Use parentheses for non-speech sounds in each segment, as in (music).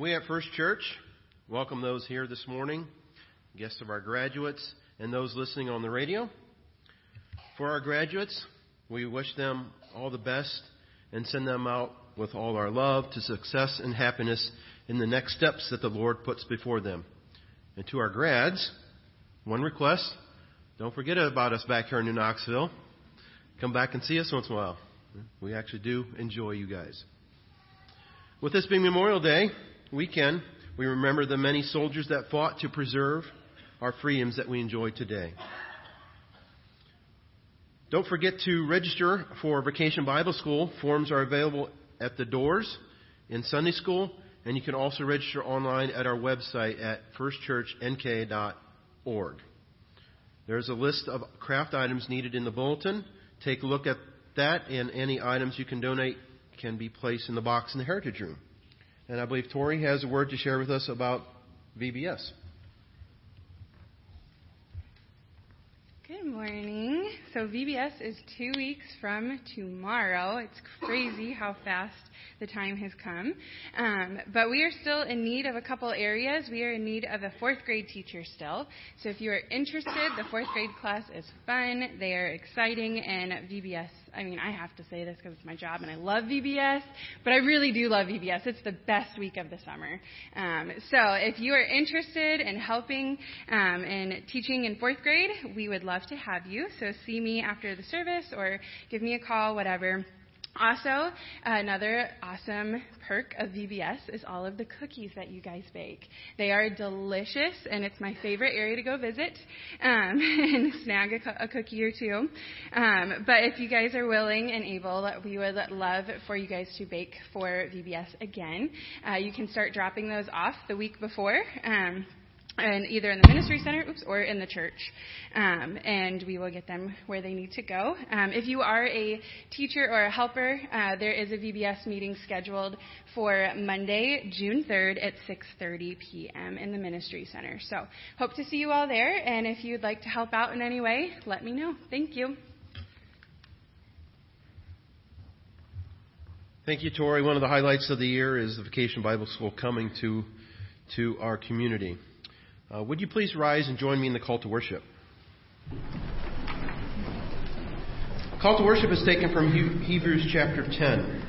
We at First Church welcome those here this morning, guests of our graduates, and those listening on the radio. For our graduates, we wish them all the best and send them out with all our love to success and happiness in the next steps that the Lord puts before them. And to our grads, one request don't forget about us back here in New Knoxville. Come back and see us once in a while. We actually do enjoy you guys. With this being Memorial Day weekend, we remember the many soldiers that fought to preserve our freedoms that we enjoy today. Don't forget to register for Vacation Bible School. Forms are available at the doors in Sunday school, and you can also register online at our website at firstchurchnk.org. There's a list of craft items needed in the bulletin. Take a look at that, and any items you can donate can be placed in the box in the Heritage Room. And I believe Tori has a word to share with us about VBS. Good morning. So VBS is two weeks from tomorrow. It's crazy how fast the time has come. Um, but we are still in need of a couple areas. We are in need of a fourth grade teacher still. So if you are interested, the fourth grade class is fun. They are exciting, and VBS. I mean, I have to say this because it's my job, and I love VBS. But I really do love VBS. It's the best week of the summer. Um, so if you are interested in helping um, in teaching in fourth grade, we would love to have you. So see me after the service or give me a call, whatever. Also, another awesome perk of VBS is all of the cookies that you guys bake. They are delicious, and it's my favorite area to go visit um, (laughs) and snag a, a, cookie or two. Um, but if you guys are willing and able, we would love for you guys to bake for VBS again. Uh, you can start dropping those off the week before. Um, and either in the ministry center, oops, or in the church, um, and we will get them where they need to go. Um, if you are a teacher or a helper, uh, there is a VBS meeting scheduled for Monday, June 3rd at 6:30 p.m. in the ministry center. So hope to see you all there, and if you'd like to help out in any way, let me know. Thank you. Thank you, Tori. One of the highlights of the year is the Vacation Bible School coming to to our community. Uh, would you please rise and join me in the call to worship? Call to worship is taken from Hebrews chapter 10.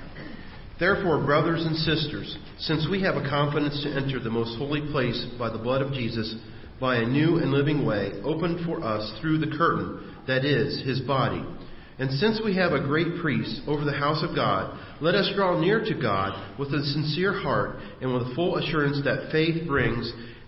Therefore, brothers and sisters, since we have a confidence to enter the most holy place by the blood of Jesus, by a new and living way opened for us through the curtain, that is, his body. And since we have a great priest over the house of God, let us draw near to God with a sincere heart and with full assurance that faith brings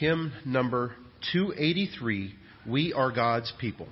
hymn number 283 We Are God's People.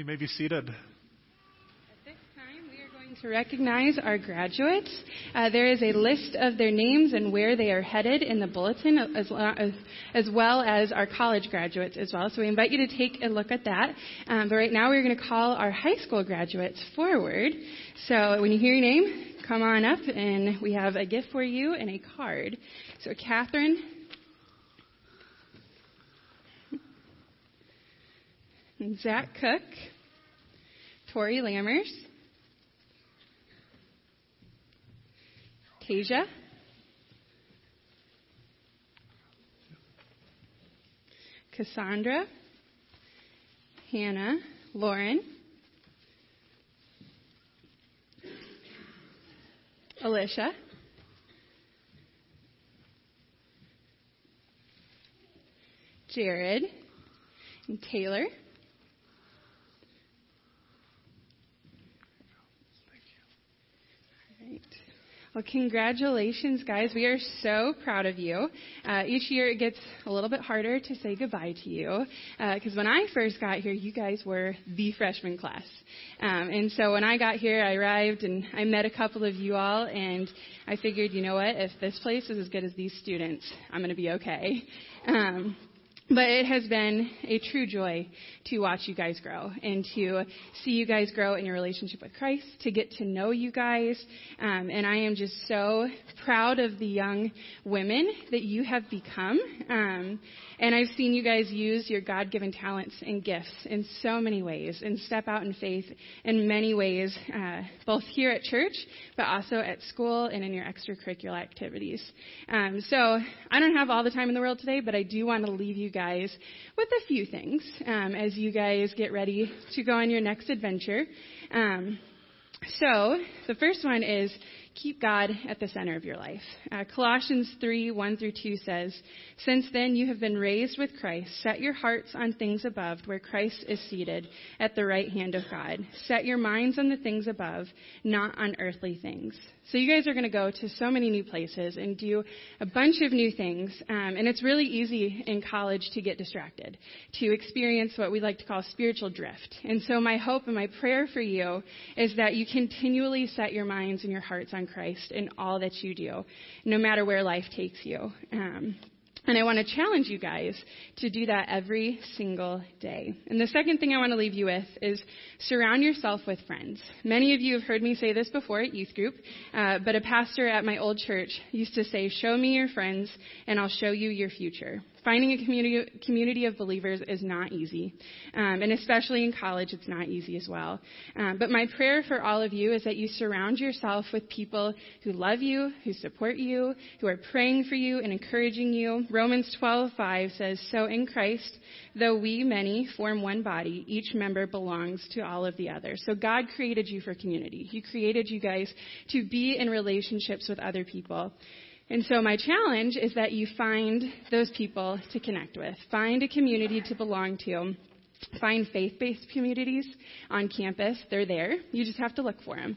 You may be seated. At this time, we are going to recognize our graduates. Uh, there is a list of their names and where they are headed in the bulletin, as, as, as well as our college graduates as well. So we invite you to take a look at that. Um, but right now, we're going to call our high school graduates forward. So when you hear your name, come on up, and we have a gift for you and a card. So Catherine. (laughs) Zach Cook, Tori Lammers, Tasia, Cassandra, Hannah, Lauren, Alicia, Jared, and Taylor. Well, congratulations, guys. We are so proud of you. Uh, each year it gets a little bit harder to say goodbye to you because uh, when I first got here, you guys were the freshman class. Um, and so when I got here, I arrived and I met a couple of you all, and I figured, you know what? If this place is as good as these students, I'm going to be okay. Um, but it has been a true joy to watch you guys grow and to see you guys grow in your relationship with Christ, to get to know you guys. Um, and I am just so proud of the young women that you have become. Um, and I've seen you guys use your God given talents and gifts in so many ways and step out in faith in many ways, uh, both here at church, but also at school and in your extracurricular activities. Um, so I don't have all the time in the world today, but I do want to leave you guys with a few things um, as you guys get ready to go on your next adventure. Um, so the first one is keep God at the center of your life. Uh, Colossians 3 1 through 2 says, Since then you have been raised with Christ. Set your hearts on things above, where Christ is seated at the right hand of God. Set your minds on the things above, not on earthly things. So you guys are going to go to so many new places and do a bunch of new things. Um, and it's really easy in college to get distracted, to experience what we like to call spiritual drift. And so my hope and my prayer for you is that you continually set your minds and your hearts on Christ in all that you do, no matter where life takes you. Um, and I want to challenge you guys to do that every single day. And the second thing I want to leave you with is surround yourself with friends. Many of you have heard me say this before at youth group, uh, but a pastor at my old church used to say, Show me your friends, and I'll show you your future. Finding a community, community of believers is not easy, um, and especially in college, it's not easy as well. Um, but my prayer for all of you is that you surround yourself with people who love you, who support you, who are praying for you and encouraging you. Romans 12:5 says, "So in Christ, though we many form one body, each member belongs to all of the others." So God created you for community. He created you guys to be in relationships with other people. And so my challenge is that you find those people to connect with. Find a community to belong to. Find faith-based communities on campus. They're there. You just have to look for them.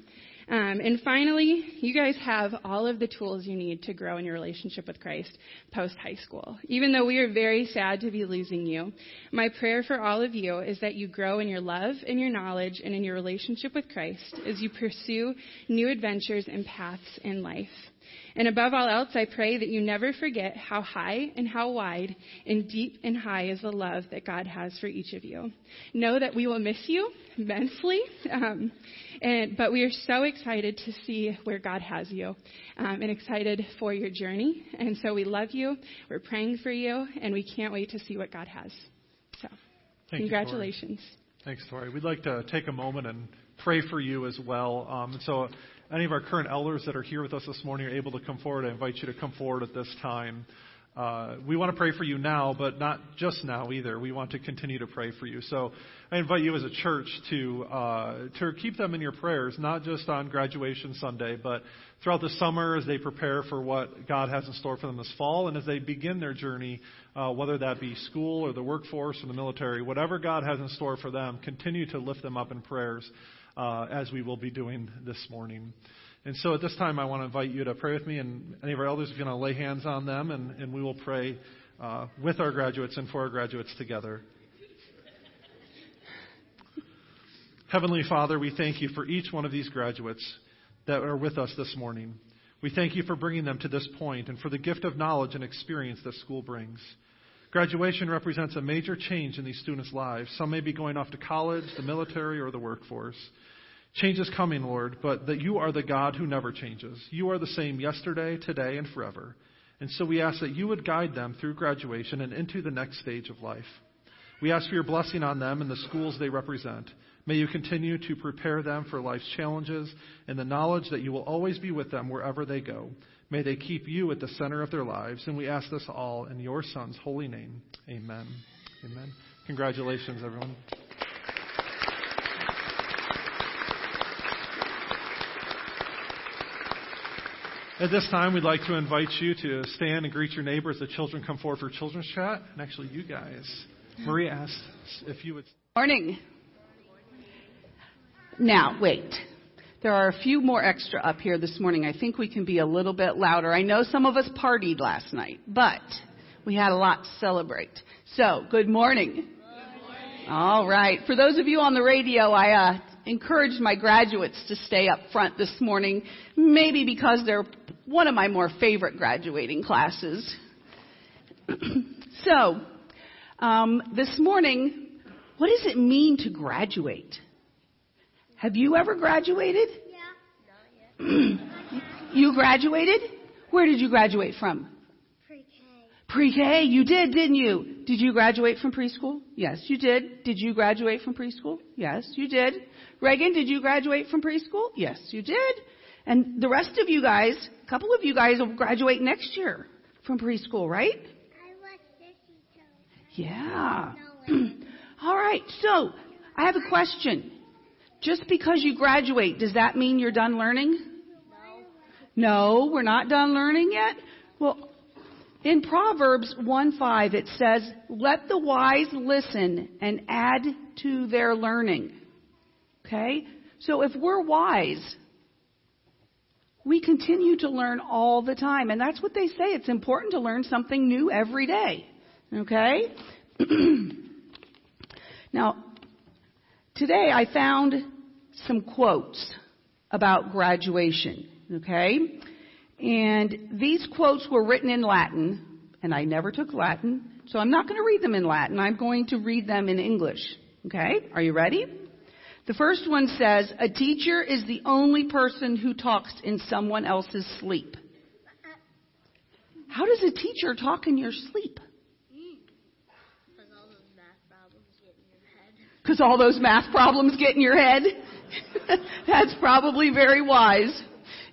Um, and finally, you guys have all of the tools you need to grow in your relationship with Christ post high school. Even though we are very sad to be losing you, my prayer for all of you is that you grow in your love and your knowledge and in your relationship with Christ as you pursue new adventures and paths in life. And above all else, I pray that you never forget how high and how wide and deep and high is the love that God has for each of you. Know that we will miss you immensely, um, and, but we are so excited to see where God has you um, and excited for your journey. And so we love you, we're praying for you, and we can't wait to see what God has. So, Thank congratulations. You, Thanks, Tori. We'd like to take a moment and pray for you as well. Um, so any of our current elders that are here with us this morning are able to come forward, I invite you to come forward at this time. Uh, we want to pray for you now, but not just now either. We want to continue to pray for you. So I invite you as a church to uh, to keep them in your prayers, not just on graduation Sunday, but throughout the summer as they prepare for what God has in store for them this fall, and as they begin their journey, uh, whether that be school or the workforce or the military, whatever God has in store for them, continue to lift them up in prayers uh, as we will be doing this morning. And so at this time, I want to invite you to pray with me, and any of our elders are going to lay hands on them, and, and we will pray uh, with our graduates and for our graduates together. Heavenly Father, we thank you for each one of these graduates that are with us this morning. We thank you for bringing them to this point and for the gift of knowledge and experience that school brings. Graduation represents a major change in these students' lives. Some may be going off to college, the military, or the workforce. Change is coming, Lord, but that you are the God who never changes. You are the same yesterday, today, and forever. And so we ask that you would guide them through graduation and into the next stage of life. We ask for your blessing on them and the schools they represent. May you continue to prepare them for life's challenges and the knowledge that you will always be with them wherever they go. May they keep you at the center of their lives. And we ask this all in your Son's holy name. Amen. Amen. Congratulations, everyone. At this time, we'd like to invite you to stand and greet your neighbor as the children come forward for children's chat. And actually, you guys, Maria asked if you would. Morning. Now, wait. There are a few more extra up here this morning. I think we can be a little bit louder. I know some of us partied last night, but we had a lot to celebrate. So, good morning. Good morning. All right. For those of you on the radio, I uh, encouraged my graduates to stay up front this morning, maybe because they're one of my more favorite graduating classes. (clears throat) so, um, this morning, what does it mean to graduate? Have you ever graduated? Yeah. Not yet. (clears throat) you graduated? Where did you graduate from? Pre-K. Pre-K, you did, didn't you? Did you graduate from preschool? Yes, you did. Did you graduate from preschool? Yes, you did. Reagan, did you graduate from preschool? Yes, you did. And the rest of you guys, a couple of you guys will graduate next year from preschool, right? I watched this Yeah. (clears throat) All right. So, I have a question. Just because you graduate, does that mean you're done learning? No, we're not done learning yet. Well, in Proverbs 1:5 it says, "Let the wise listen and add to their learning." Okay? So if we're wise, we continue to learn all the time. And that's what they say. It's important to learn something new every day. Okay? (clears throat) now, today I found some quotes about graduation. Okay? And these quotes were written in Latin, and I never took Latin, so I'm not going to read them in Latin. I'm going to read them in English. Okay? Are you ready? The first one says, a teacher is the only person who talks in someone else's sleep. How does a teacher talk in your sleep? Because all those math problems get in your head? (laughs) That's probably very wise.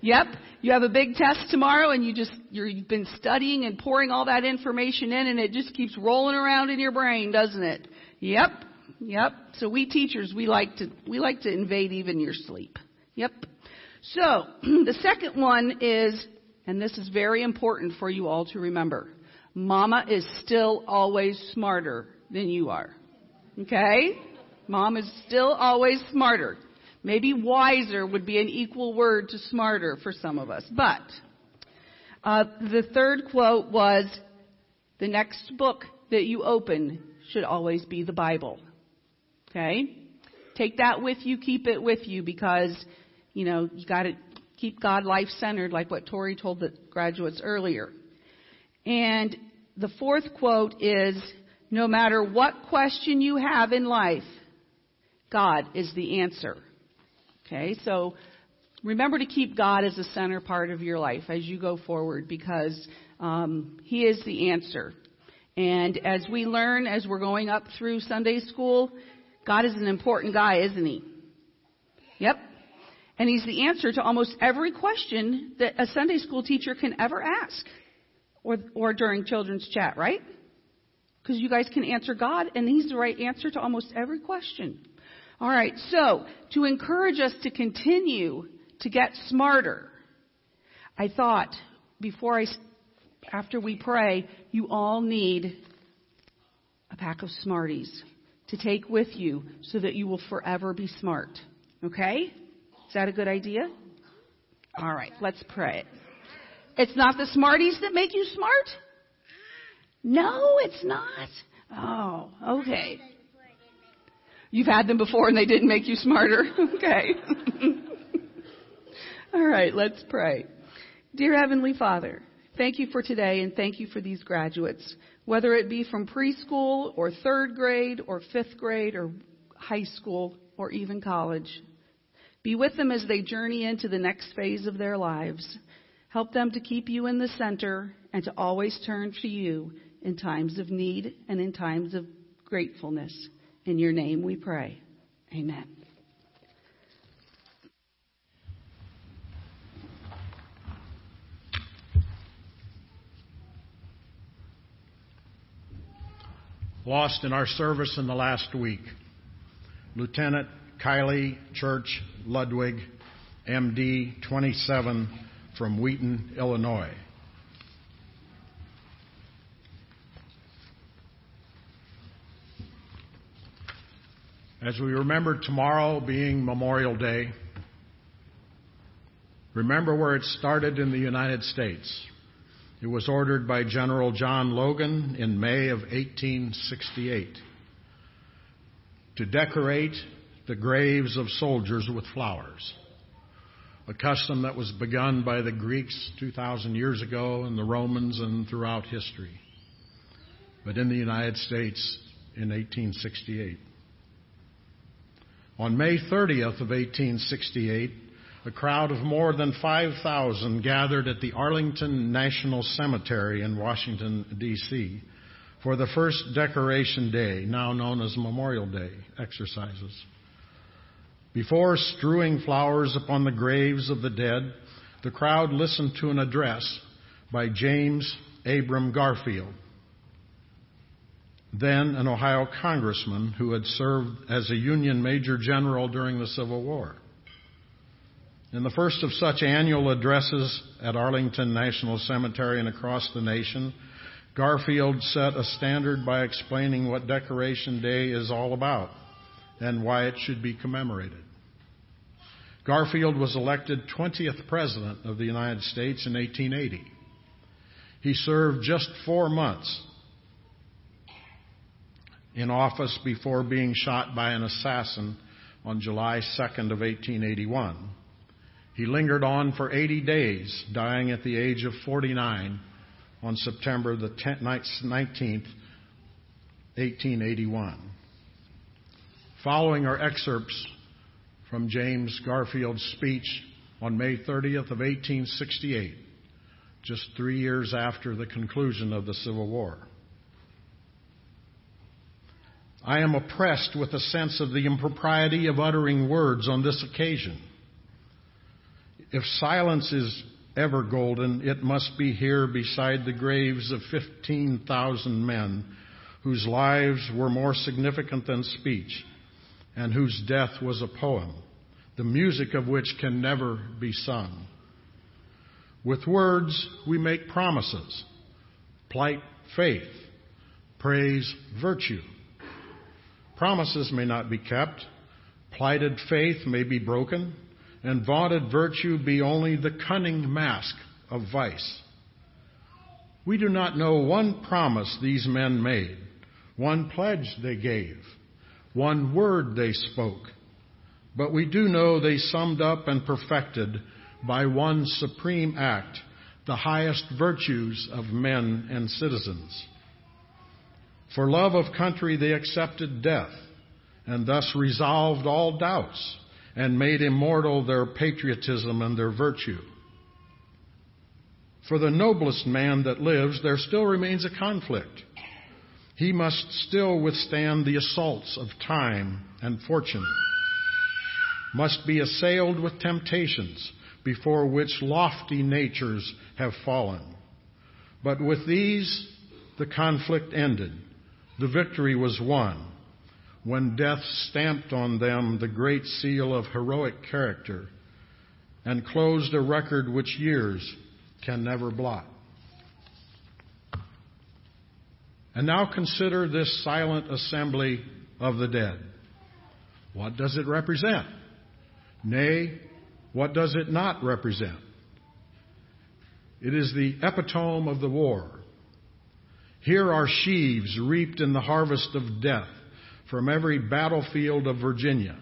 Yep. You have a big test tomorrow and you just, you have been studying and pouring all that information in and it just keeps rolling around in your brain, doesn't it? Yep. Yep. So we teachers, we like to, we like to invade even your sleep. Yep. So, (clears throat) the second one is, and this is very important for you all to remember. Mama is still always smarter than you are. Okay? Mom is still always smarter. Maybe wiser would be an equal word to smarter for some of us. But, uh, the third quote was, the next book that you open should always be the Bible. Okay? Take that with you, keep it with you because, you know, you gotta keep God life centered like what Tori told the graduates earlier. And the fourth quote is, no matter what question you have in life, God is the answer. Okay, so remember to keep God as the center part of your life as you go forward because um, He is the answer. And as we learn, as we're going up through Sunday school, God is an important guy, isn't he? Yep. And he's the answer to almost every question that a Sunday school teacher can ever ask or, or during children's chat, right? Because you guys can answer God and he's the right answer to almost every question. All right. So to encourage us to continue to get smarter, I thought before I, after we pray, you all need a pack of Smarties to take with you so that you will forever be smart. Okay? Is that a good idea? All right, let's pray. It's not the Smarties that make you smart? No, it's not. Oh, okay. You've had them before and they didn't make you smarter? (laughs) okay. (laughs) All right, let's pray. Dear Heavenly Father, thank you for today and thank you for these graduates, whether it be from preschool or third grade or fifth grade or high school or even college. Be with them as they journey into the next phase of their lives. Help them to keep you in the center and to always turn to you in times of need and in times of gratefulness. In your name we pray. Amen. Lost in our service in the last week. Lieutenant Kylie Church Ludwig, MD 27 from Wheaton, Illinois. As we remember tomorrow being Memorial Day, remember where it started in the United States. It was ordered by General John Logan in May of 1868 to decorate the graves of soldiers with flowers, a custom that was begun by the Greeks 2,000 years ago and the Romans and throughout history, but in the United States in 1868. On May 30th of 1868, a crowd of more than 5,000 gathered at the Arlington National Cemetery in Washington, D.C. for the first Decoration Day, now known as Memorial Day exercises. Before strewing flowers upon the graves of the dead, the crowd listened to an address by James Abram Garfield, then an Ohio congressman who had served as a Union Major General during the Civil War. In the first of such annual addresses at Arlington National Cemetery and across the nation, Garfield set a standard by explaining what Decoration Day is all about and why it should be commemorated. Garfield was elected 20th President of the United States in 1880. He served just four months in office before being shot by an assassin on July 2nd of 1881. He lingered on for 80 days, dying at the age of 49 on September the 19th, 1881. Following are excerpts from James Garfield's speech on May 30th of 1868, just three years after the conclusion of the Civil War. I am oppressed with a sense of the impropriety of uttering words on this occasion. If silence is ever golden, it must be here beside the graves of 15,000 men whose lives were more significant than speech and whose death was a poem, the music of which can never be sung. With words, we make promises, plight faith, praise virtue. Promises may not be kept, plighted faith may be broken, and vaunted virtue be only the cunning mask of vice. We do not know one promise these men made, one pledge they gave, one word they spoke, but we do know they summed up and perfected by one supreme act the highest virtues of men and citizens. For love of country, they accepted death and thus resolved all doubts and made immortal their patriotism and their virtue. For the noblest man that lives, there still remains a conflict. He must still withstand the assaults of time and fortune, must be assailed with temptations before which lofty natures have fallen. But with these, the conflict ended the victory was won when death stamped on them the great seal of heroic character and closed a record which years can never blot. And now consider this silent assembly of the dead. What does it represent? Nay, what does it not represent? It is the epitome of the war here are sheaves reaped in the harvest of death from every battlefield of Virginia.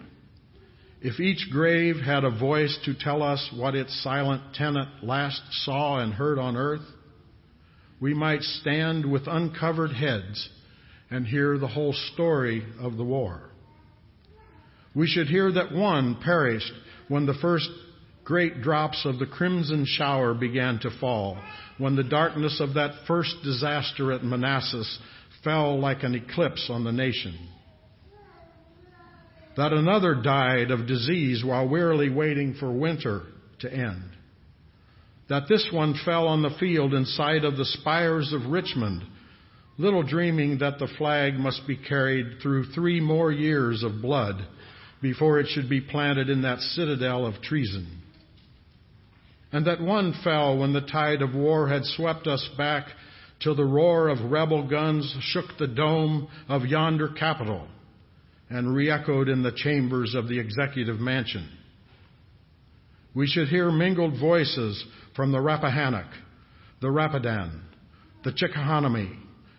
If each grave had a voice to tell us what its silent tenant last saw and heard on earth, we might stand with uncovered heads and hear the whole story of the war. We should hear that one perished when the first great drops of the crimson shower began to fall, when the darkness of that first disaster at Manassas fell like an eclipse on the nation. That another died of disease while wearily waiting for winter to end. That this one fell on the field in sight of the spires of Richmond, little dreaming that the flag must be carried through three more years of blood before it should be planted in that citadel of treason. And that one fell when the tide of war had swept us back till the roar of rebel guns shook the dome of yonder Capitol and re-echoed in the chambers of the executive mansion. We should hear mingled voices from the Rappahannock, the Rapidan, the Chickahominy,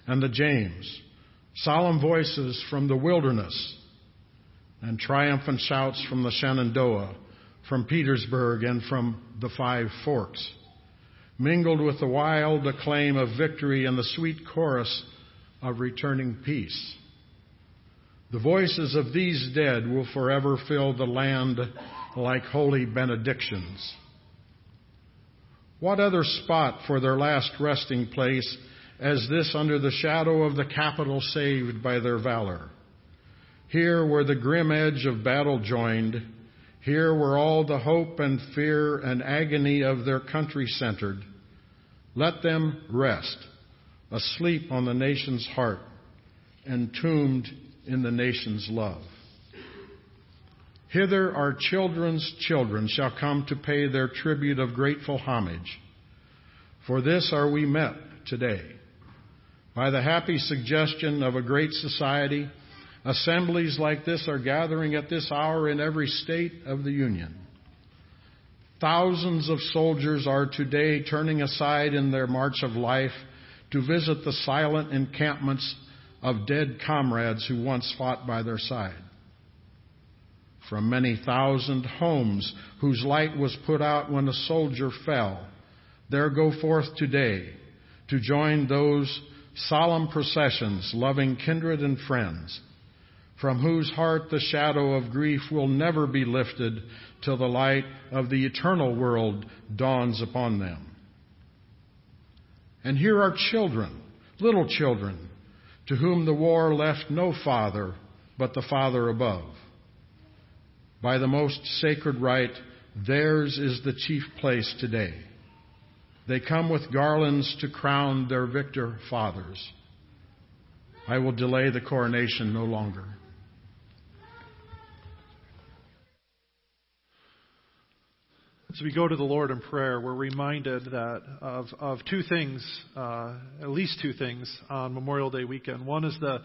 and the James, solemn voices from the wilderness, and triumphant shouts from the Shenandoah, from Petersburg, and from the Five Forks, mingled with the wild acclaim of victory and the sweet chorus of returning peace. The voices of these dead will forever fill the land like holy benedictions. What other spot for their last resting place as this under the shadow of the Capitol saved by their valor? Here where the grim edge of battle joined, here where all the hope and fear and agony of their country centered, let them rest, asleep on the nation's heart, entombed in the nation's love. Hither our children's children shall come to pay their tribute of grateful homage. For this are we met today. By the happy suggestion of a great society, Assemblies like this are gathering at this hour in every state of the Union. Thousands of soldiers are today turning aside in their march of life to visit the silent encampments of dead comrades who once fought by their side. From many thousand homes whose light was put out when a soldier fell, there go forth today to join those solemn processions, loving kindred and friends from whose heart the shadow of grief will never be lifted till the light of the eternal world dawns upon them. And here are children, little children, to whom the war left no father but the Father above. By the most sacred right, theirs is the chief place today. They come with garlands to crown their victor fathers. I will delay the coronation no longer. As we go to the Lord in prayer, we're reminded that of, of two things, uh, at least two things, on Memorial Day weekend. One is the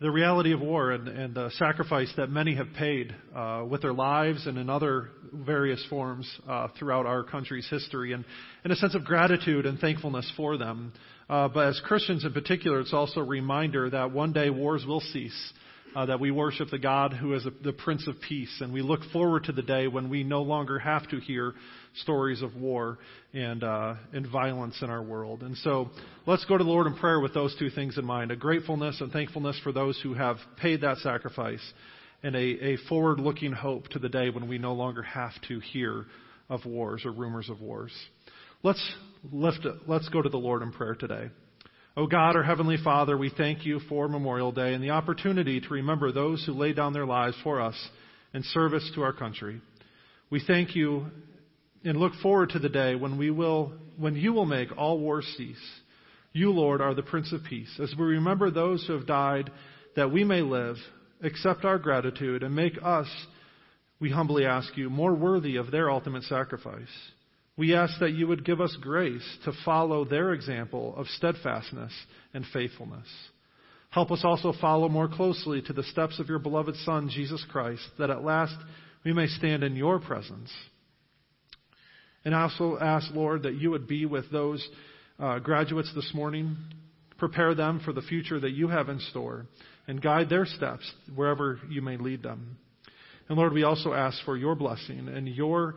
the reality of war and, and the sacrifice that many have paid uh, with their lives and in other various forms uh, throughout our country's history, and, and a sense of gratitude and thankfulness for them. Uh, but as Christians in particular, it's also a reminder that one day wars will cease uh, that we worship the God who is a, the Prince of Peace, and we look forward to the day when we no longer have to hear stories of war and uh, and violence in our world. And so, let's go to the Lord in prayer with those two things in mind: a gratefulness and thankfulness for those who have paid that sacrifice, and a, a forward-looking hope to the day when we no longer have to hear of wars or rumors of wars. Let's lift. Let's go to the Lord in prayer today. O God, our Heavenly Father, we thank you for Memorial Day and the opportunity to remember those who laid down their lives for us in service to our country. We thank you and look forward to the day when we will, when you will make all wars cease. You, Lord, are the Prince of Peace. As we remember those who have died, that we may live, accept our gratitude, and make us, we humbly ask you, more worthy of their ultimate sacrifice. We ask that you would give us grace to follow their example of steadfastness and faithfulness. Help us also follow more closely to the steps of your beloved Son, Jesus Christ, that at last we may stand in your presence. And I also ask, Lord, that you would be with those uh, graduates this morning. Prepare them for the future that you have in store. and guide their steps wherever you may lead them. And Lord, we also ask for your blessing and your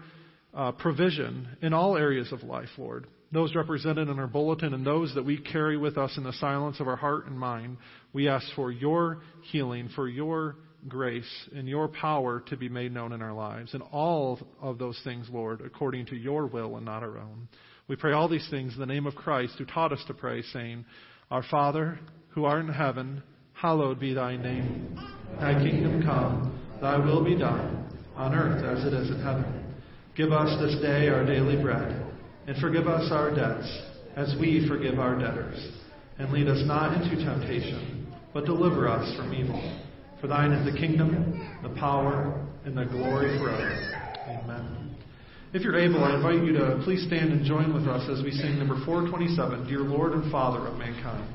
uh, provision in all areas of life, Lord. Those represented in our bulletin and those that we carry with us in the silence of our heart and mind, we ask for your healing, for your grace, and your power to be made known in our lives. And all of those things, Lord, according to your will and not our own. We pray all these things in the name of Christ, who taught us to pray, saying, Our Father, who art in heaven, hallowed be thy name. Thy kingdom come, thy will be done, on earth as it is in heaven. Give us this day our daily bread, and forgive us our debts, as we forgive our debtors. And lead us not into temptation, but deliver us from evil. For thine is the kingdom, the power, and the glory forever. Amen. If you're able, I invite you to please stand and join with us as we sing number 427, Dear Lord and Father of Mankind.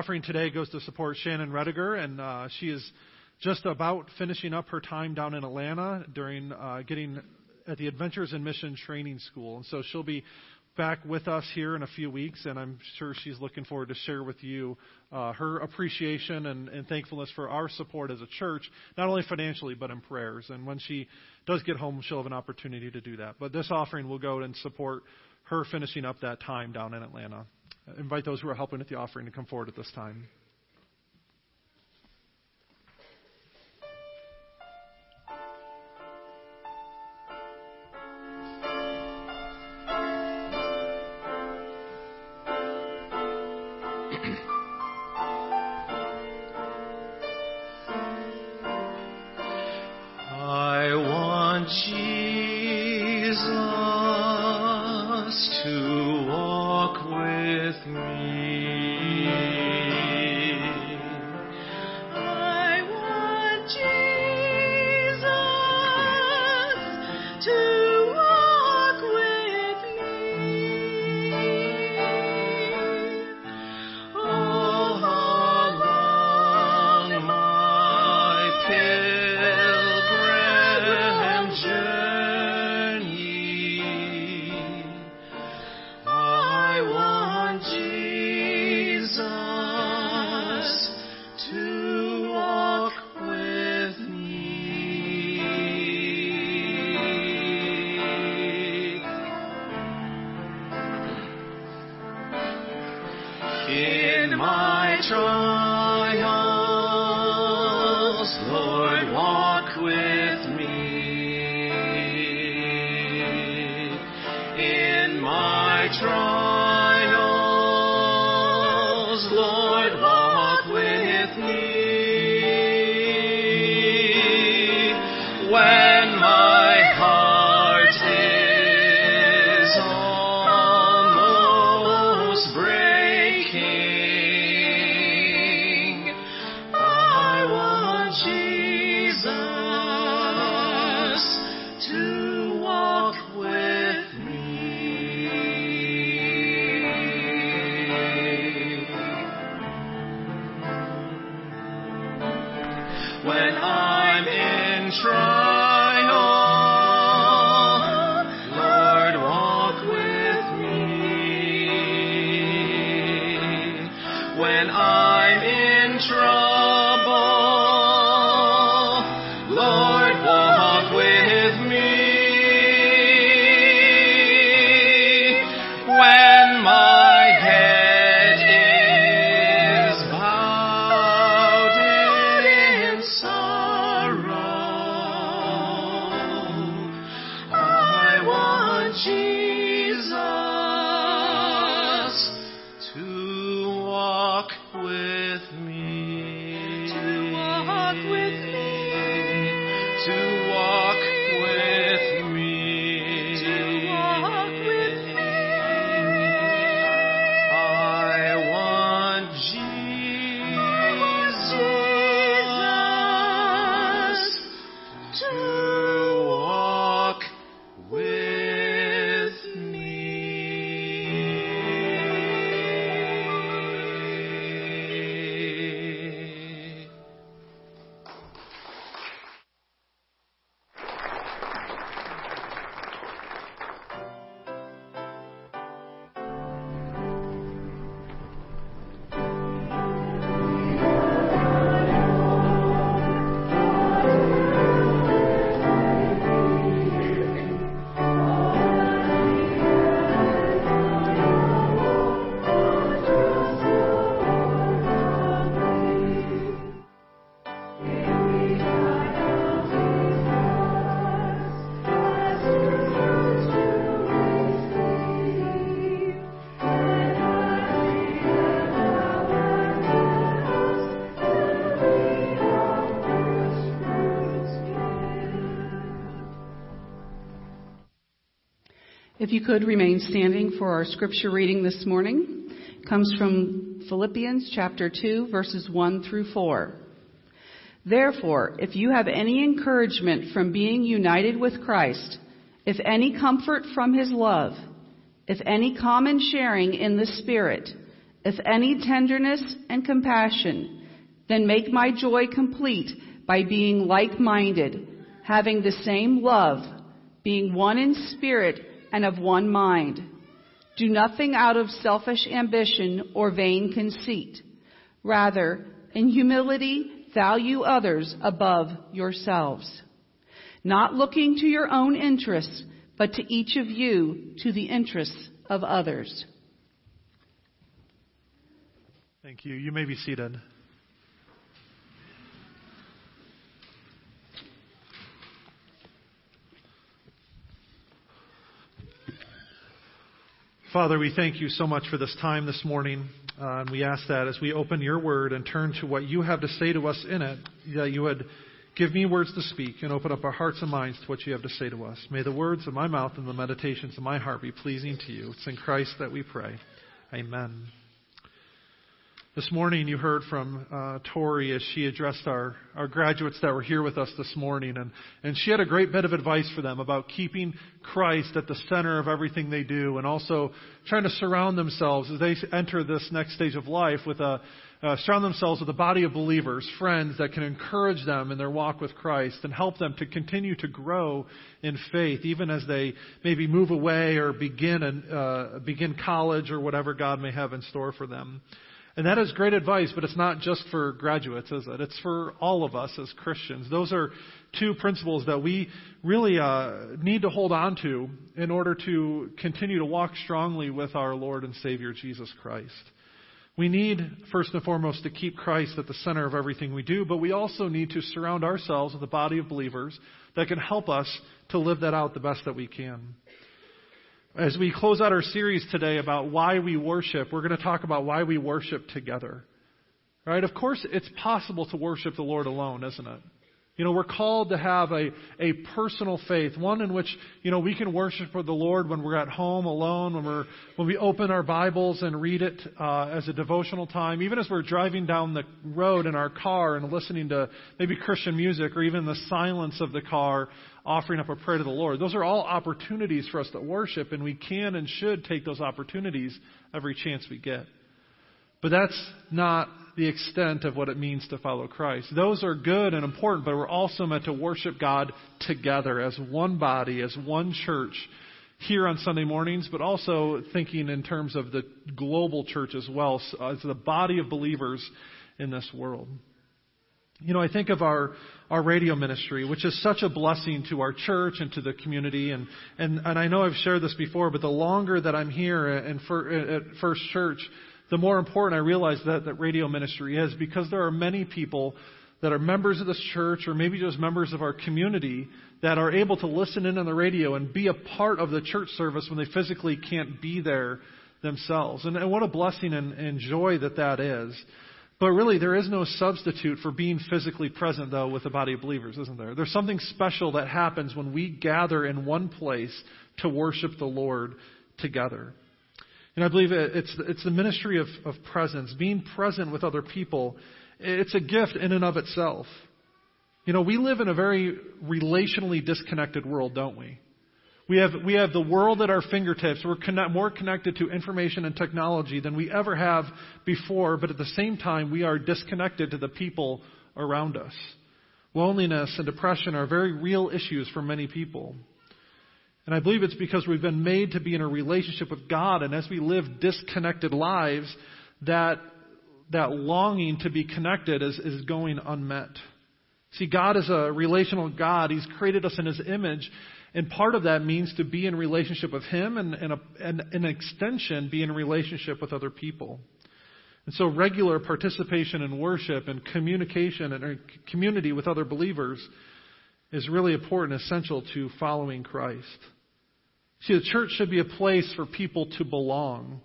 Offering today goes to support Shannon Rediger, and uh, she is just about finishing up her time down in Atlanta during uh, getting at the Adventures in Mission Training School. And so she'll be back with us here in a few weeks, and I'm sure she's looking forward to share with you uh, her appreciation and, and thankfulness for our support as a church, not only financially, but in prayers. And when she does get home, she'll have an opportunity to do that. But this offering will go and support her finishing up that time down in Atlanta invite those who are helping with the offering to come forward at this time. When I'm in trial, If you could remain standing for our scripture reading this morning, It comes from Philippians chapter 2 verses 1 through 4. Therefore, if you have any encouragement from being united with Christ, if any comfort from his love, if any common sharing in the Spirit, if any tenderness and compassion, then make my joy complete by being like-minded, having the same love, being one in spirit and of one mind. Do nothing out of selfish ambition or vain conceit. Rather, in humility, value others above yourselves. Not looking to your own interests, but to each of you to the interests of others. Thank you. You may be seated. Father, we thank you so much for this time this morning. Uh, and we ask that as we open your word and turn to what you have to say to us in it, that you would give me words to speak and open up our hearts and minds to what you have to say to us. May the words of my mouth and the meditations of my heart be pleasing to you. It's in Christ that we pray. Amen. This morning you heard from uh, Tori as she addressed our, our graduates that were here with us this morning. And, and she had a great bit of advice for them about keeping Christ at the center of everything they do and also trying to surround themselves as they enter this next stage of life with a, uh, surround themselves with a body of believers, friends that can encourage them in their walk with Christ and help them to continue to grow in faith, even as they maybe move away or begin, an, uh, begin college or whatever God may have in store for them. And that is great advice, but it's not just for graduates, is it? It's for all of us as Christians. Those are two principles that we really uh, need to hold on to in order to continue to walk strongly with our Lord and Savior Jesus Christ. We need, first and foremost, to keep Christ at the center of everything we do, but we also need to surround ourselves with a body of believers that can help us to live that out the best that we can. As we close out our series today about why we worship, we're going to talk about why we worship together. Right? Of course, it's possible to worship the Lord alone, isn't it? You know, we're called to have a, a personal faith, one in which, you know, we can worship for the Lord when we're at home alone, when we're, when we open our Bibles and read it, uh, as a devotional time, even as we're driving down the road in our car and listening to maybe Christian music or even the silence of the car, offering up a prayer to the Lord. Those are all opportunities for us to worship and we can and should take those opportunities every chance we get. But that's not the extent of what it means to follow Christ. Those are good and important, but we're also meant to worship God together as one body, as one church here on Sunday mornings, but also thinking in terms of the global church as well, as the body of believers in this world. You know, I think of our, our radio ministry, which is such a blessing to our church and to the community. And, and, and I know I've shared this before, but the longer that I'm here in, at First Church, the more important I realize that, that radio ministry is because there are many people that are members of this church or maybe just members of our community that are able to listen in on the radio and be a part of the church service when they physically can't be there themselves. And, and what a blessing and, and joy that that is. But really, there is no substitute for being physically present, though, with the body of believers, isn't there? There's something special that happens when we gather in one place to worship the Lord together. And I believe it's, it's the ministry of, of presence, being present with other people. It's a gift in and of itself. You know, we live in a very relationally disconnected world, don't we? We have, we have the world at our fingertips. We're connect, more connected to information and technology than we ever have before, but at the same time, we are disconnected to the people around us. Loneliness and depression are very real issues for many people. And I believe it's because we've been made to be in a relationship with God, and as we live disconnected lives, that, that longing to be connected is, is going unmet. See, God is a relational God. He's created us in His image, and part of that means to be in relationship with Him, and, and, a, and an extension, be in relationship with other people. And so, regular participation in worship and communication and community with other believers is really important, essential to following Christ. See, the church should be a place for people to belong.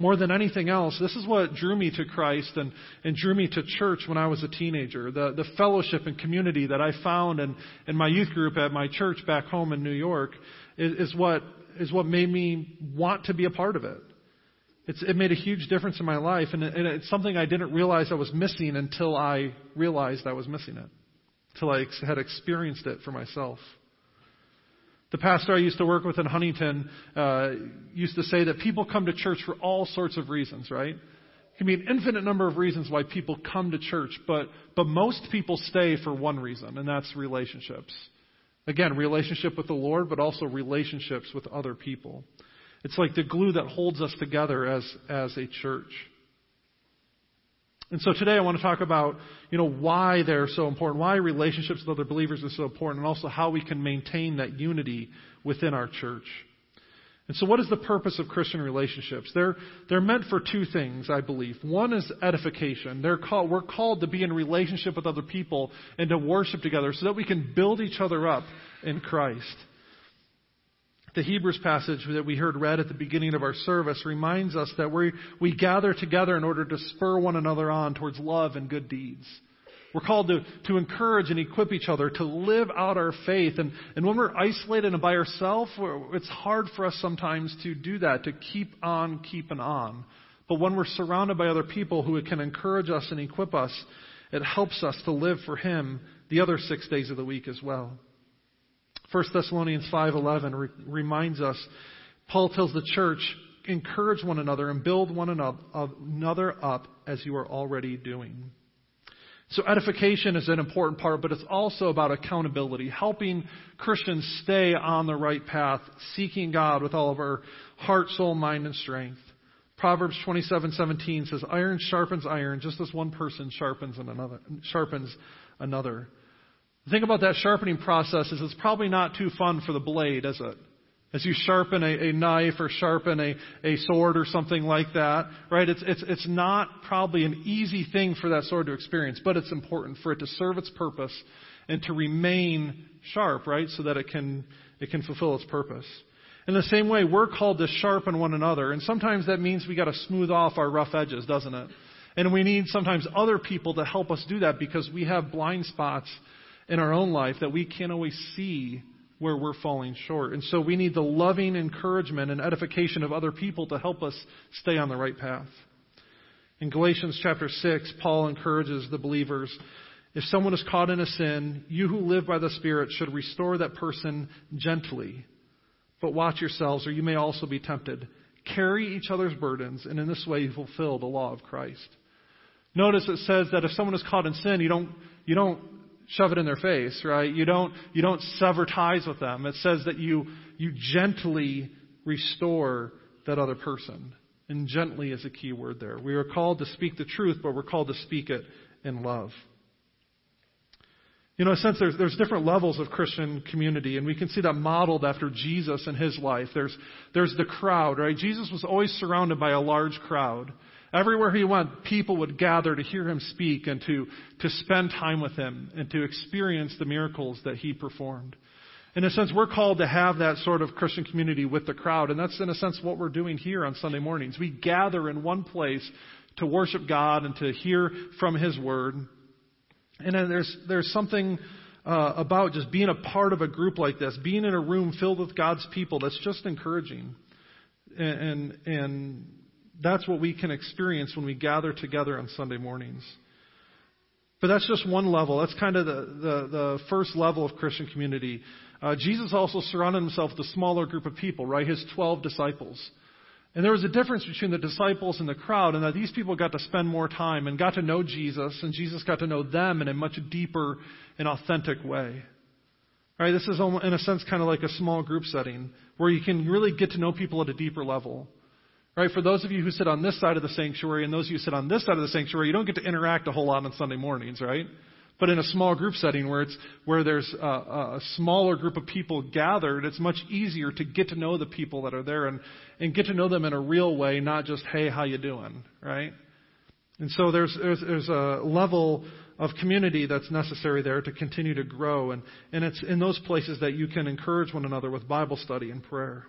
More than anything else, this is what drew me to Christ and, and drew me to church when I was a teenager. The, the fellowship and community that I found in, in my youth group at my church back home in New York is, is, what, is what made me want to be a part of it. It's, it made a huge difference in my life, and, it, and it's something I didn't realize I was missing until I realized I was missing it till I had experienced it for myself. The pastor I used to work with in Huntington uh, used to say that people come to church for all sorts of reasons, right? It can be an infinite number of reasons why people come to church, but, but most people stay for one reason, and that's relationships. Again, relationship with the Lord, but also relationships with other people. It's like the glue that holds us together as, as a church. And so today I want to talk about, you know, why they're so important, why relationships with other believers are so important, and also how we can maintain that unity within our church. And so what is the purpose of Christian relationships? They're, they're meant for two things, I believe. One is edification. They're called, we're called to be in relationship with other people and to worship together so that we can build each other up in Christ. The Hebrews passage that we heard read at the beginning of our service reminds us that we, we gather together in order to spur one another on towards love and good deeds. We're called to, to encourage and equip each other to live out our faith. And, and when we're isolated and by ourselves, it's hard for us sometimes to do that, to keep on keeping on. But when we're surrounded by other people who can encourage us and equip us, it helps us to live for Him the other six days of the week as well. 1 Thessalonians 5:11 re- reminds us Paul tells the church encourage one another and build one another up as you are already doing. So edification is an important part, but it's also about accountability, helping Christians stay on the right path, seeking God with all of our heart, soul, mind, and strength. Proverbs 27:17 says, "Iron sharpens iron, just as one person sharpens another." Sharpens another. The thing about that sharpening process is it's probably not too fun for the blade, is it? As you sharpen a, a knife or sharpen a, a sword or something like that, right? It's, it's, it's not probably an easy thing for that sword to experience, but it's important for it to serve its purpose and to remain sharp, right? So that it can, it can fulfill its purpose. In the same way, we're called to sharpen one another, and sometimes that means we got to smooth off our rough edges, doesn't it? And we need sometimes other people to help us do that because we have blind spots in our own life that we can't always see where we're falling short. And so we need the loving encouragement and edification of other people to help us stay on the right path. In Galatians chapter 6, Paul encourages the believers if someone is caught in a sin, you who live by the Spirit should restore that person gently. But watch yourselves, or you may also be tempted. Carry each other's burdens, and in this way you fulfill the law of Christ. Notice it says that if someone is caught in sin, you don't, you don't shove it in their face, right? You don't, you don't sever ties with them. It says that you, you gently restore that other person. And gently is a key word there. We are called to speak the truth, but we're called to speak it in love. You know, in a sense, there's, there's different levels of Christian community, and we can see that modeled after Jesus and his life. There's, there's the crowd, right? Jesus was always surrounded by a large crowd. Everywhere he went, people would gather to hear him speak and to, to spend time with him and to experience the miracles that he performed. In a sense, we're called to have that sort of Christian community with the crowd, and that's in a sense what we're doing here on Sunday mornings. We gather in one place to worship God and to hear from his word. And then there's, there's something uh, about just being a part of a group like this, being in a room filled with God's people that's just encouraging. And, and, and that's what we can experience when we gather together on Sunday mornings. But that's just one level. That's kind of the, the, the first level of Christian community. Uh, Jesus also surrounded himself with a smaller group of people, right? His 12 disciples. And there was a difference between the disciples and the crowd, and that these people got to spend more time and got to know Jesus, and Jesus got to know them in a much deeper and authentic way. Right? This is, in a sense, kind of like a small group setting where you can really get to know people at a deeper level. Right? For those of you who sit on this side of the sanctuary and those of you who sit on this side of the sanctuary, you don't get to interact a whole lot on Sunday mornings, right? But in a small group setting where it's where there's a, a smaller group of people gathered, it's much easier to get to know the people that are there and, and get to know them in a real way, not just hey, how you doing, right? And so there's there's, there's a level of community that's necessary there to continue to grow, and and it's in those places that you can encourage one another with Bible study and prayer.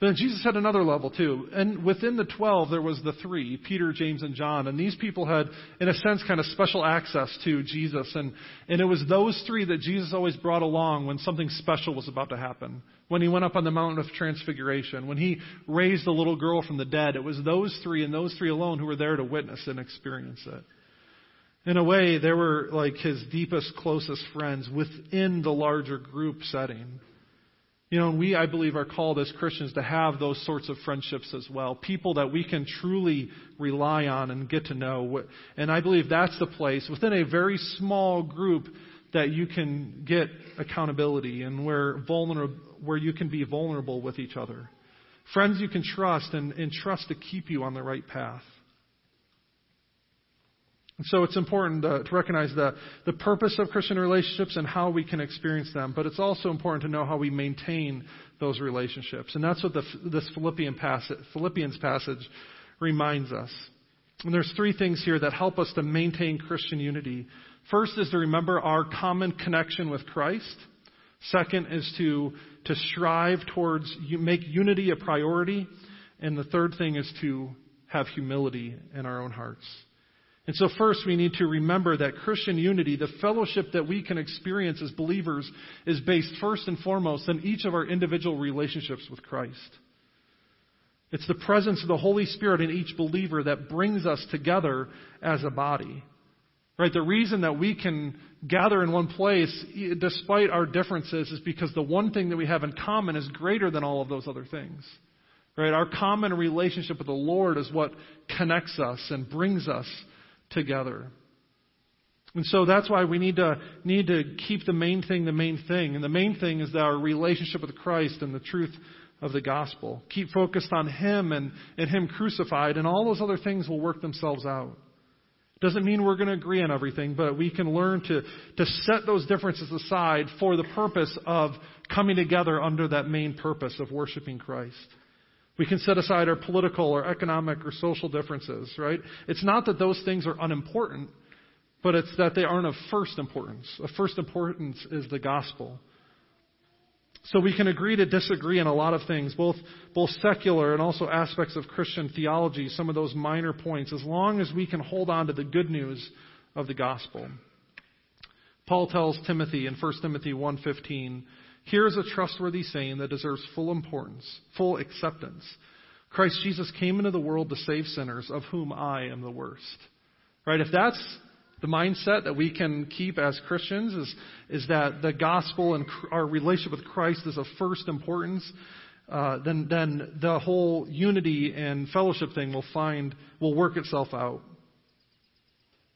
But then Jesus had another level too. And within the 12, there was the three, Peter, James, and John. And these people had, in a sense, kind of special access to Jesus. And, and it was those three that Jesus always brought along when something special was about to happen. When he went up on the mountain of transfiguration, when he raised the little girl from the dead, it was those three and those three alone who were there to witness and experience it. In a way, they were like his deepest, closest friends within the larger group setting. You know, we, I believe, are called as Christians to have those sorts of friendships as well. People that we can truly rely on and get to know. And I believe that's the place within a very small group that you can get accountability and where vulnerable, where you can be vulnerable with each other. Friends you can trust and, and trust to keep you on the right path. So it's important to, to recognize the, the purpose of Christian relationships and how we can experience them, but it's also important to know how we maintain those relationships. And that's what the, this Philippian passage, Philippians passage reminds us. And there's three things here that help us to maintain Christian unity. First is to remember our common connection with Christ. Second is to, to strive towards, make unity a priority. And the third thing is to have humility in our own hearts. And so, first, we need to remember that Christian unity, the fellowship that we can experience as believers, is based first and foremost on each of our individual relationships with Christ. It's the presence of the Holy Spirit in each believer that brings us together as a body. Right? The reason that we can gather in one place, despite our differences, is because the one thing that we have in common is greater than all of those other things. Right? Our common relationship with the Lord is what connects us and brings us together. And so that's why we need to need to keep the main thing the main thing. And the main thing is our relationship with Christ and the truth of the gospel. Keep focused on Him and, and Him crucified, and all those other things will work themselves out. Doesn't mean we're going to agree on everything, but we can learn to, to set those differences aside for the purpose of coming together under that main purpose of worshiping Christ. We can set aside our political or economic or social differences, right? It's not that those things are unimportant, but it's that they aren't of first importance. Of first importance is the gospel. So we can agree to disagree on a lot of things, both, both secular and also aspects of Christian theology, some of those minor points, as long as we can hold on to the good news of the gospel. Paul tells Timothy in 1 Timothy 1:15, "Here is a trustworthy saying that deserves full importance, full acceptance. Christ Jesus came into the world to save sinners, of whom I am the worst." Right? If that's the mindset that we can keep as Christians is, is that the gospel and our relationship with Christ is of first importance. Uh, then, then the whole unity and fellowship thing will find will work itself out.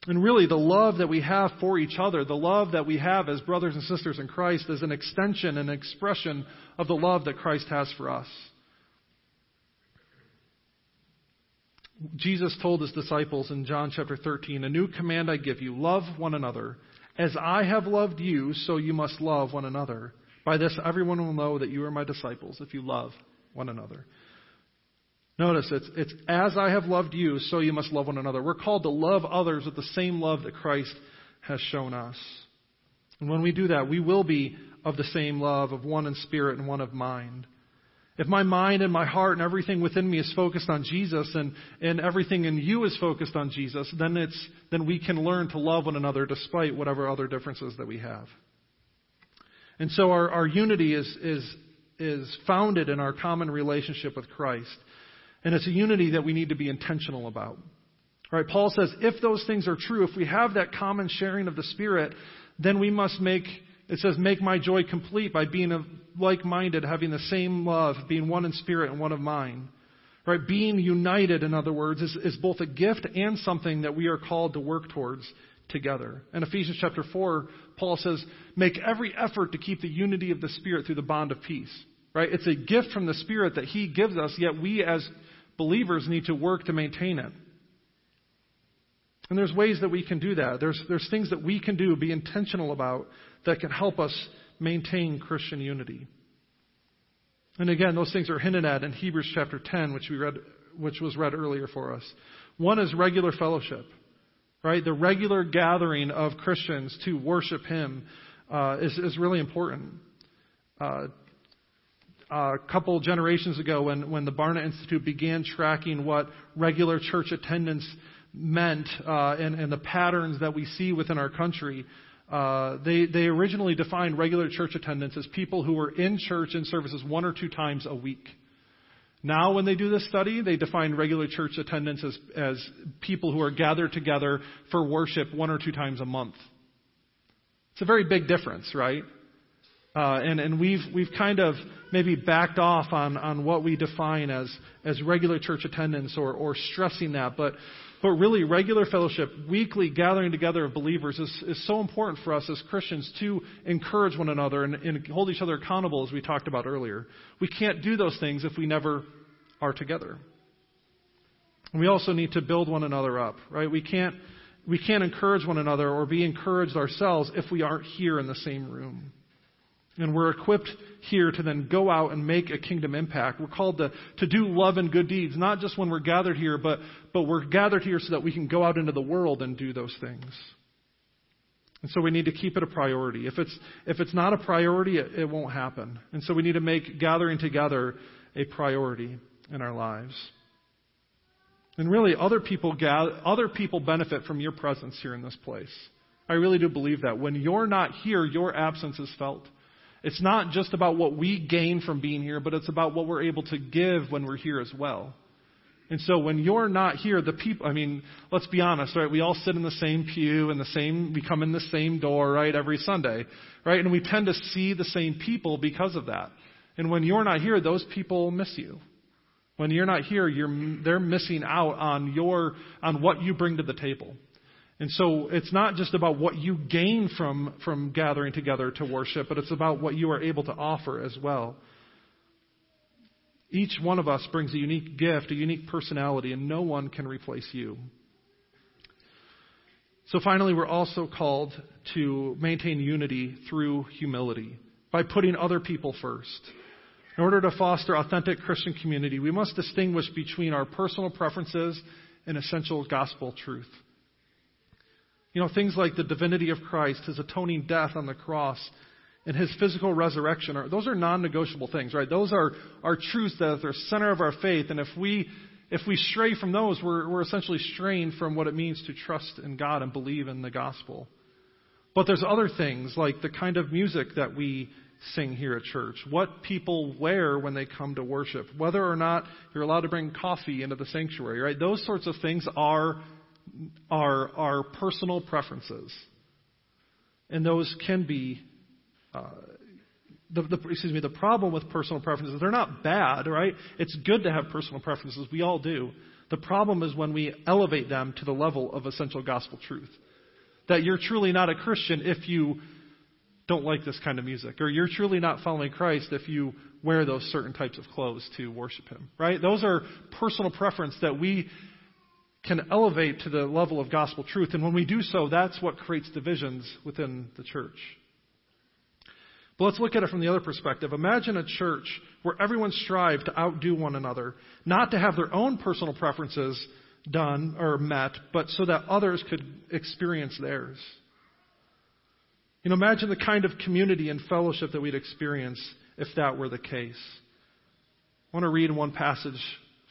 And really, the love that we have for each other, the love that we have as brothers and sisters in Christ, is an extension and expression of the love that Christ has for us. Jesus told his disciples in John chapter 13, A new command I give you love one another. As I have loved you, so you must love one another. By this, everyone will know that you are my disciples if you love one another. Notice it's, it's as I have loved you, so you must love one another. We're called to love others with the same love that Christ has shown us. And when we do that, we will be of the same love, of one in spirit and one of mind. If my mind and my heart and everything within me is focused on Jesus and, and everything in you is focused on Jesus, then, it's, then we can learn to love one another despite whatever other differences that we have. And so our, our unity is, is, is founded in our common relationship with Christ. And it's a unity that we need to be intentional about. Right? Paul says, if those things are true, if we have that common sharing of the Spirit, then we must make it says, Make my joy complete by being like minded, having the same love, being one in spirit and one of mind. Right? Being united, in other words, is, is both a gift and something that we are called to work towards together. In Ephesians chapter 4, Paul says, Make every effort to keep the unity of the Spirit through the bond of peace. Right? It's a gift from the Spirit that He gives us, yet we as believers need to work to maintain it. And there's ways that we can do that. There's, there's things that we can do, be intentional about, that can help us maintain Christian unity. And again, those things are hinted at in Hebrews chapter 10, which we read, which was read earlier for us. One is regular fellowship, right? The regular gathering of Christians to worship Him uh, is, is really important. Uh, a couple generations ago, when, when the Barna Institute began tracking what regular church attendance meant uh, and, and the patterns that we see within our country, uh, they, they originally defined regular church attendance as people who were in church in services one or two times a week. Now, when they do this study, they define regular church attendance as, as people who are gathered together for worship one or two times a month. It's a very big difference, right? Uh, and and we've we've kind of maybe backed off on, on what we define as as regular church attendance or or stressing that, but but really, regular fellowship, weekly gathering together of believers is, is so important for us as Christians to encourage one another and, and hold each other accountable, as we talked about earlier. We can't do those things if we never are together. We also need to build one another up, right? We can't, we can't encourage one another or be encouraged ourselves if we aren't here in the same room. And we're equipped here to then go out and make a kingdom impact. We're called to, to do love and good deeds, not just when we're gathered here, but, but we're gathered here so that we can go out into the world and do those things. And so we need to keep it a priority. If it's, if it's not a priority, it, it won't happen. And so we need to make gathering together a priority in our lives. And really, other people, gather, other people benefit from your presence here in this place. I really do believe that. When you're not here, your absence is felt. It's not just about what we gain from being here, but it's about what we're able to give when we're here as well. And so when you're not here, the people, I mean, let's be honest, right? We all sit in the same pew and the same, we come in the same door, right, every Sunday, right? And we tend to see the same people because of that. And when you're not here, those people miss you. When you're not here, you're, they're missing out on your, on what you bring to the table. And so it's not just about what you gain from, from gathering together to worship, but it's about what you are able to offer as well. Each one of us brings a unique gift, a unique personality, and no one can replace you. So finally, we're also called to maintain unity through humility by putting other people first. In order to foster authentic Christian community, we must distinguish between our personal preferences and essential gospel truth. You know, things like the divinity of Christ, his atoning death on the cross, and his physical resurrection are those are non-negotiable things, right? Those are are truths that are center of our faith, and if we if we stray from those, we're, we're essentially straying from what it means to trust in God and believe in the gospel. But there's other things like the kind of music that we sing here at church, what people wear when they come to worship, whether or not you're allowed to bring coffee into the sanctuary, right? Those sorts of things are are our personal preferences, and those can be. Uh, the, the, excuse me, the problem with personal preferences, they're not bad, right? It's good to have personal preferences. We all do. The problem is when we elevate them to the level of essential gospel truth. That you're truly not a Christian if you don't like this kind of music, or you're truly not following Christ if you wear those certain types of clothes to worship Him, right? Those are personal preference that we can elevate to the level of gospel truth. And when we do so, that's what creates divisions within the church. But let's look at it from the other perspective. Imagine a church where everyone strives to outdo one another, not to have their own personal preferences done or met, but so that others could experience theirs. You know, imagine the kind of community and fellowship that we'd experience if that were the case. I want to read one passage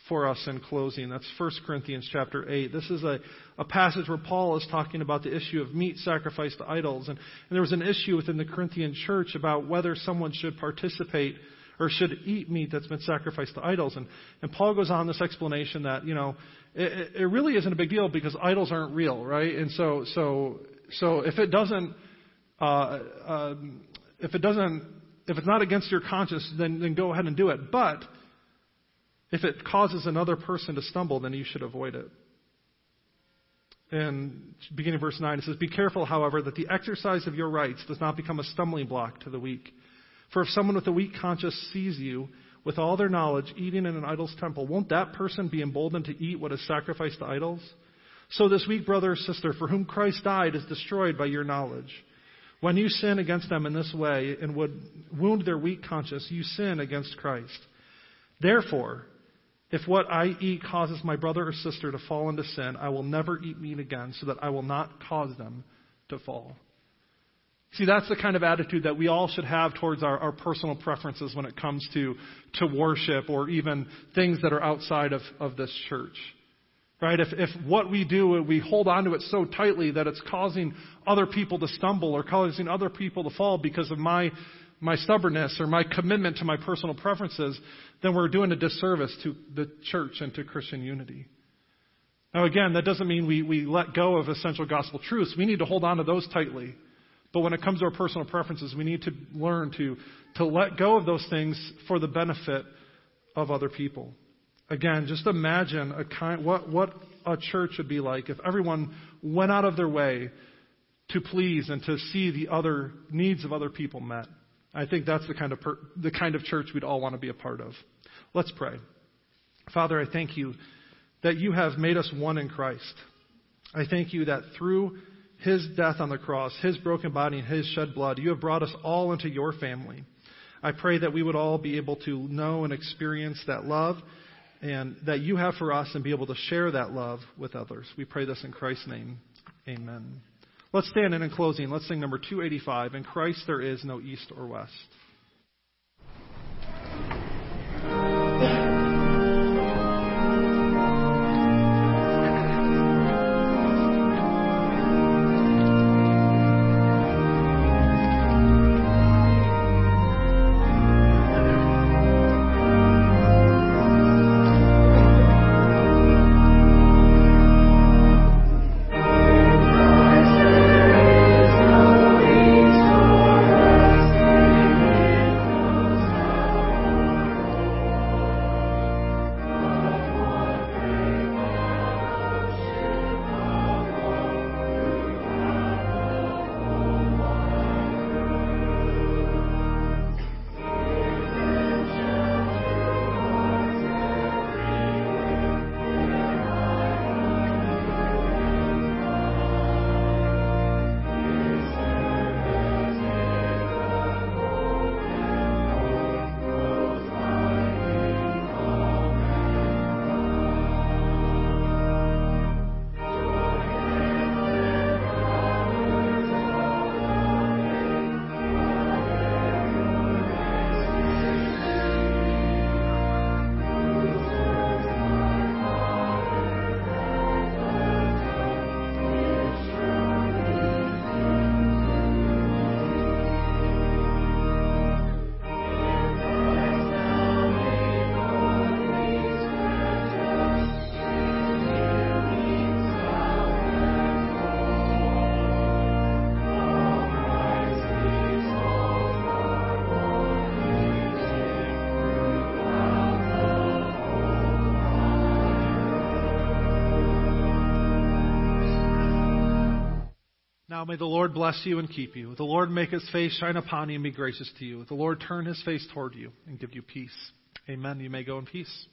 for us in closing. That's 1 Corinthians chapter 8. This is a, a passage where Paul is talking about the issue of meat sacrificed to idols. And, and there was an issue within the Corinthian church about whether someone should participate or should eat meat that's been sacrificed to idols. And, and Paul goes on this explanation that, you know, it, it really isn't a big deal because idols aren't real, right? And so, so, so if it doesn't, uh, um, if it doesn't, if it's not against your conscience, then, then go ahead and do it. But if it causes another person to stumble, then you should avoid it. And beginning verse 9, it says, Be careful, however, that the exercise of your rights does not become a stumbling block to the weak. For if someone with a weak conscience sees you, with all their knowledge, eating in an idol's temple, won't that person be emboldened to eat what is sacrificed to idols? So this weak brother or sister for whom Christ died is destroyed by your knowledge. When you sin against them in this way and would wound their weak conscience, you sin against Christ. Therefore, if what I eat causes my brother or sister to fall into sin, I will never eat meat again so that I will not cause them to fall. See, that's the kind of attitude that we all should have towards our, our personal preferences when it comes to, to worship or even things that are outside of, of this church. Right? If, if what we do, we hold on to it so tightly that it's causing other people to stumble or causing other people to fall because of my my stubbornness or my commitment to my personal preferences, then we're doing a disservice to the church and to Christian unity. Now, again, that doesn't mean we, we let go of essential gospel truths. We need to hold on to those tightly. But when it comes to our personal preferences, we need to learn to, to let go of those things for the benefit of other people. Again, just imagine a kind, what, what a church would be like if everyone went out of their way to please and to see the other needs of other people met. I think that's the kind of per, the kind of church we'd all want to be a part of. Let's pray. Father, I thank you that you have made us one in Christ. I thank you that through his death on the cross, his broken body, and his shed blood, you have brought us all into your family. I pray that we would all be able to know and experience that love and that you have for us and be able to share that love with others. We pray this in Christ's name. Amen. Let's stand and in closing, let's sing number 285. In Christ there is no east or west. Now may the Lord bless you and keep you. The Lord make his face shine upon you and be gracious to you. The Lord turn his face toward you and give you peace. Amen. You may go in peace.